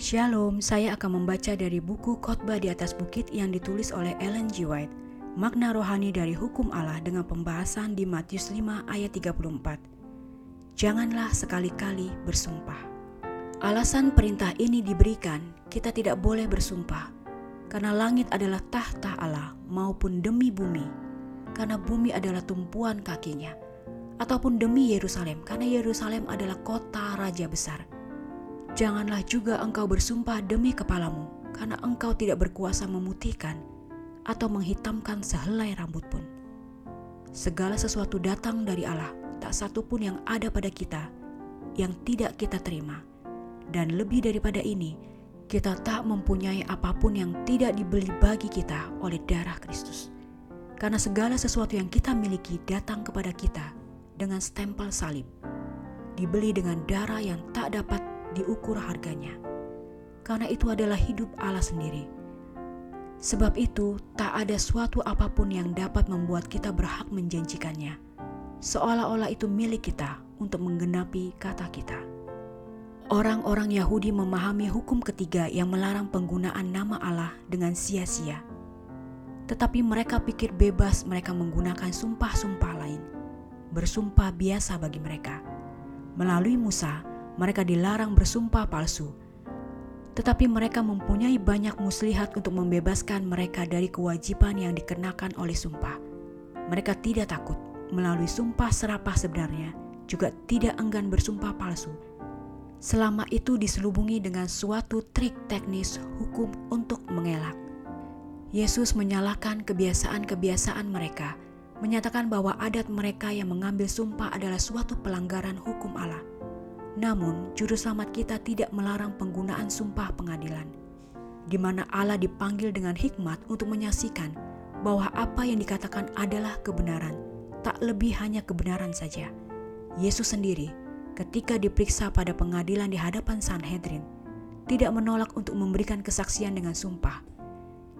Shalom, saya akan membaca dari buku Khotbah di atas Bukit yang ditulis oleh Ellen G. White. Makna rohani dari hukum Allah dengan pembahasan di Matius 5 ayat 34. Janganlah sekali-kali bersumpah. Alasan perintah ini diberikan, kita tidak boleh bersumpah. Karena langit adalah tahta Allah maupun demi bumi. Karena bumi adalah tumpuan kakinya. Ataupun demi Yerusalem, karena Yerusalem adalah kota raja besar Janganlah juga engkau bersumpah demi kepalamu, karena engkau tidak berkuasa memutihkan atau menghitamkan sehelai rambut pun. Segala sesuatu datang dari Allah, tak satu pun yang ada pada kita yang tidak kita terima. Dan lebih daripada ini, kita tak mempunyai apa pun yang tidak dibeli bagi kita oleh darah Kristus. Karena segala sesuatu yang kita miliki datang kepada kita dengan stempel salib, dibeli dengan darah yang tak dapat diukur harganya, karena itu adalah hidup Allah sendiri. Sebab itu, tak ada suatu apa pun yang dapat membuat kita berhak menjanjikannya, seolah-olah itu milik kita untuk menggenapi kata kita. Orang-orang Yahudi memahami hukum ketiga yang melarang penggunaan nama Allah dengan sia-sia. Tetapi mereka pikir bebas mereka menggunakan sumpah-sumpah lain. Bersumpah biasa bagi mereka. Melalui Musa, mereka dilarang bersumpah palsu. Tetapi mereka mempunyai banyak muslihat untuk membebaskan mereka dari kewajiban yang dikenakan oleh sumpah. Mereka tidak takut melalui sumpah serapah sebenarnya, juga tidak enggan bersumpah palsu. Selama itu diselubungi dengan suatu trik teknis hukum untuk mengelak. Yesus menyalahkan kebiasaan-kebiasaan mereka, menyatakan bahwa adat mereka yang mengambil sumpah adalah suatu pelanggaran hukum Allah. Namun, Juru Selamat kita tidak melarang penggunaan sumpah pengadilan, di mana Allah dipanggil dengan hikmat untuk menyaksikan bahwa apa yang dikatakan adalah kebenaran, tak lebih hanya kebenaran saja. Yesus sendiri, ketika diperiksa pada pengadilan di hadapan Sanhedrin, tidak menolak untuk memberikan kesaksian dengan sumpah.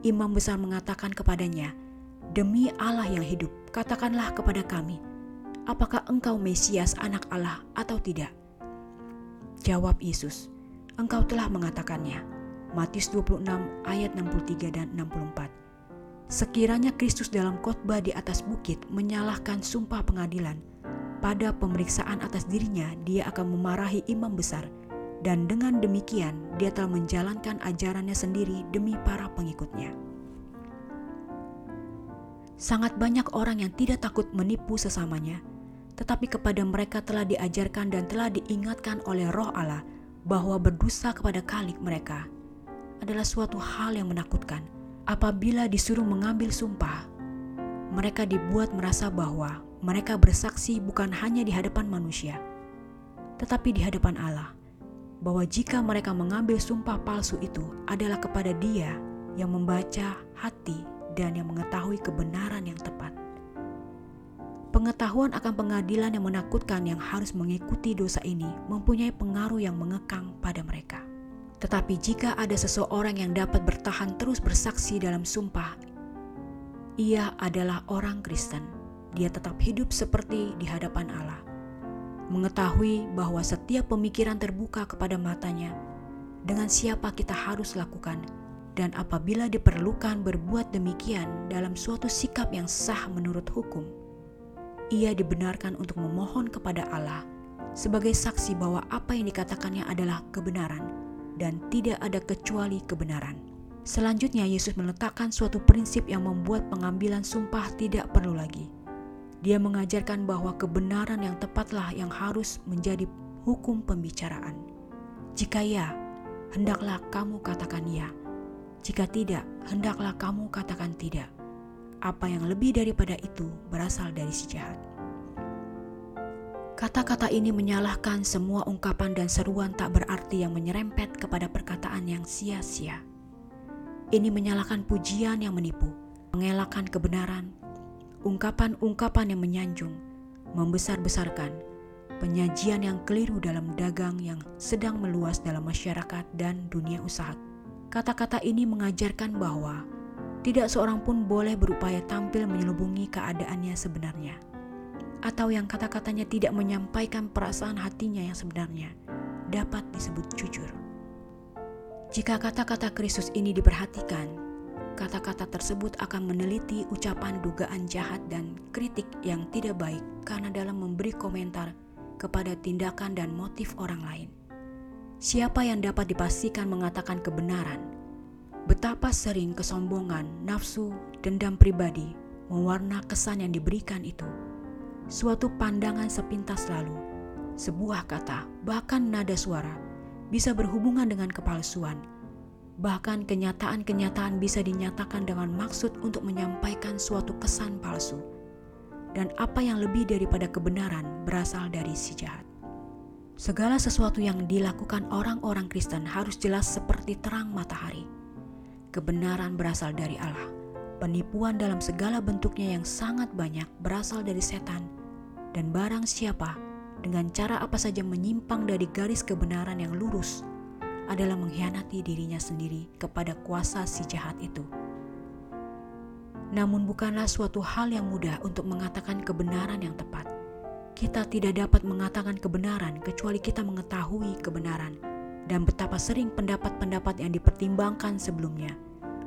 Imam besar mengatakan kepadanya, "Demi Allah yang hidup, katakanlah kepada kami, apakah engkau Mesias, Anak Allah, atau tidak?" Jawab Yesus, engkau telah mengatakannya. Matius 26 ayat 63 dan 64. Sekiranya Kristus dalam khotbah di atas bukit menyalahkan sumpah pengadilan, pada pemeriksaan atas dirinya dia akan memarahi imam besar dan dengan demikian dia telah menjalankan ajarannya sendiri demi para pengikutnya. Sangat banyak orang yang tidak takut menipu sesamanya, tetapi kepada mereka telah diajarkan dan telah diingatkan oleh Roh Allah bahwa berdosa kepada kalik mereka adalah suatu hal yang menakutkan. Apabila disuruh mengambil sumpah, mereka dibuat merasa bahwa mereka bersaksi bukan hanya di hadapan manusia, tetapi di hadapan Allah. Bahwa jika mereka mengambil sumpah palsu itu adalah kepada Dia yang membaca hati dan yang mengetahui kebenaran yang tepat. Pengetahuan akan pengadilan yang menakutkan yang harus mengikuti dosa ini mempunyai pengaruh yang mengekang pada mereka. Tetapi jika ada seseorang yang dapat bertahan terus bersaksi dalam sumpah, ia adalah orang Kristen. Dia tetap hidup seperti di hadapan Allah. Mengetahui bahwa setiap pemikiran terbuka kepada matanya, dengan siapa kita harus lakukan, dan apabila diperlukan berbuat demikian dalam suatu sikap yang sah menurut hukum, ia dibenarkan untuk memohon kepada Allah sebagai saksi bahwa apa yang dikatakannya adalah kebenaran dan tidak ada kecuali kebenaran. Selanjutnya, Yesus meletakkan suatu prinsip yang membuat pengambilan sumpah tidak perlu lagi. Dia mengajarkan bahwa kebenaran yang tepatlah yang harus menjadi hukum pembicaraan. Jika ya, hendaklah kamu katakan ya. Jika tidak, hendaklah kamu katakan tidak apa yang lebih daripada itu berasal dari si jahat. Kata-kata ini menyalahkan semua ungkapan dan seruan tak berarti yang menyerempet kepada perkataan yang sia-sia. Ini menyalahkan pujian yang menipu, mengelakkan kebenaran, ungkapan-ungkapan yang menyanjung, membesar-besarkan, penyajian yang keliru dalam dagang yang sedang meluas dalam masyarakat dan dunia usaha. Kata-kata ini mengajarkan bahwa tidak seorang pun boleh berupaya tampil menyelubungi keadaannya sebenarnya, atau yang kata-katanya tidak menyampaikan perasaan hatinya yang sebenarnya dapat disebut jujur. Jika kata-kata Kristus ini diperhatikan, kata-kata tersebut akan meneliti ucapan dugaan jahat dan kritik yang tidak baik karena dalam memberi komentar kepada tindakan dan motif orang lain. Siapa yang dapat dipastikan mengatakan kebenaran? Betapa sering kesombongan, nafsu, dendam pribadi mewarna kesan yang diberikan itu. Suatu pandangan sepintas lalu, sebuah kata, bahkan nada suara bisa berhubungan dengan kepalsuan. Bahkan kenyataan-kenyataan bisa dinyatakan dengan maksud untuk menyampaikan suatu kesan palsu. Dan apa yang lebih daripada kebenaran berasal dari si jahat. Segala sesuatu yang dilakukan orang-orang Kristen harus jelas seperti terang matahari. Kebenaran berasal dari Allah. Penipuan dalam segala bentuknya yang sangat banyak berasal dari setan. Dan barang siapa dengan cara apa saja menyimpang dari garis kebenaran yang lurus adalah mengkhianati dirinya sendiri kepada kuasa si jahat itu. Namun bukanlah suatu hal yang mudah untuk mengatakan kebenaran yang tepat. Kita tidak dapat mengatakan kebenaran kecuali kita mengetahui kebenaran dan betapa sering pendapat-pendapat yang dipertimbangkan sebelumnya,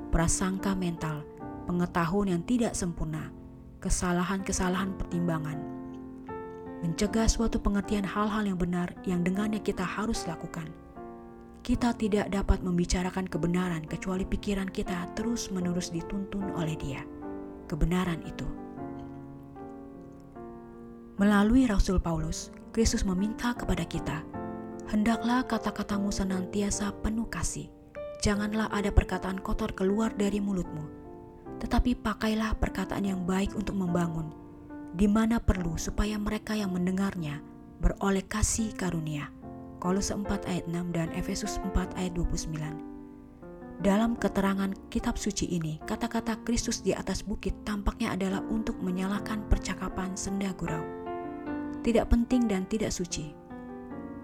prasangka mental, pengetahuan yang tidak sempurna, kesalahan-kesalahan pertimbangan, mencegah suatu pengertian hal-hal yang benar yang dengannya kita harus lakukan. Kita tidak dapat membicarakan kebenaran kecuali pikiran kita terus-menerus dituntun oleh Dia. Kebenaran itu. Melalui Rasul Paulus, Kristus meminta kepada kita, "Hendaklah kata-katamu senantiasa penuh kasih. Janganlah ada perkataan kotor keluar dari mulutmu, tetapi pakailah perkataan yang baik untuk membangun." di mana perlu supaya mereka yang mendengarnya beroleh kasih karunia. Kolose 4 ayat 6 dan Efesus 4 ayat 29. Dalam keterangan kitab suci ini, kata-kata Kristus di atas bukit tampaknya adalah untuk menyalahkan percakapan senda gurau. Tidak penting dan tidak suci.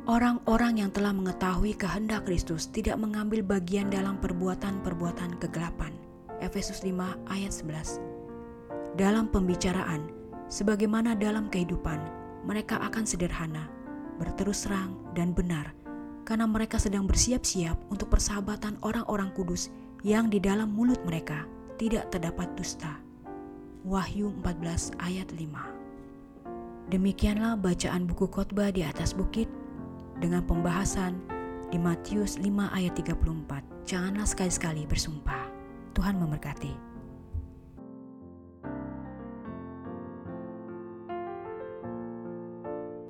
Orang-orang yang telah mengetahui kehendak Kristus tidak mengambil bagian dalam perbuatan-perbuatan kegelapan. Efesus 5 ayat 11. Dalam pembicaraan, Sebagaimana dalam kehidupan, mereka akan sederhana, berterus terang, dan benar, karena mereka sedang bersiap-siap untuk persahabatan orang-orang kudus yang di dalam mulut mereka tidak terdapat dusta. Wahyu 14 ayat 5 Demikianlah bacaan buku khotbah di atas bukit dengan pembahasan di Matius 5 ayat 34. Janganlah sekali-sekali bersumpah. Tuhan memberkati.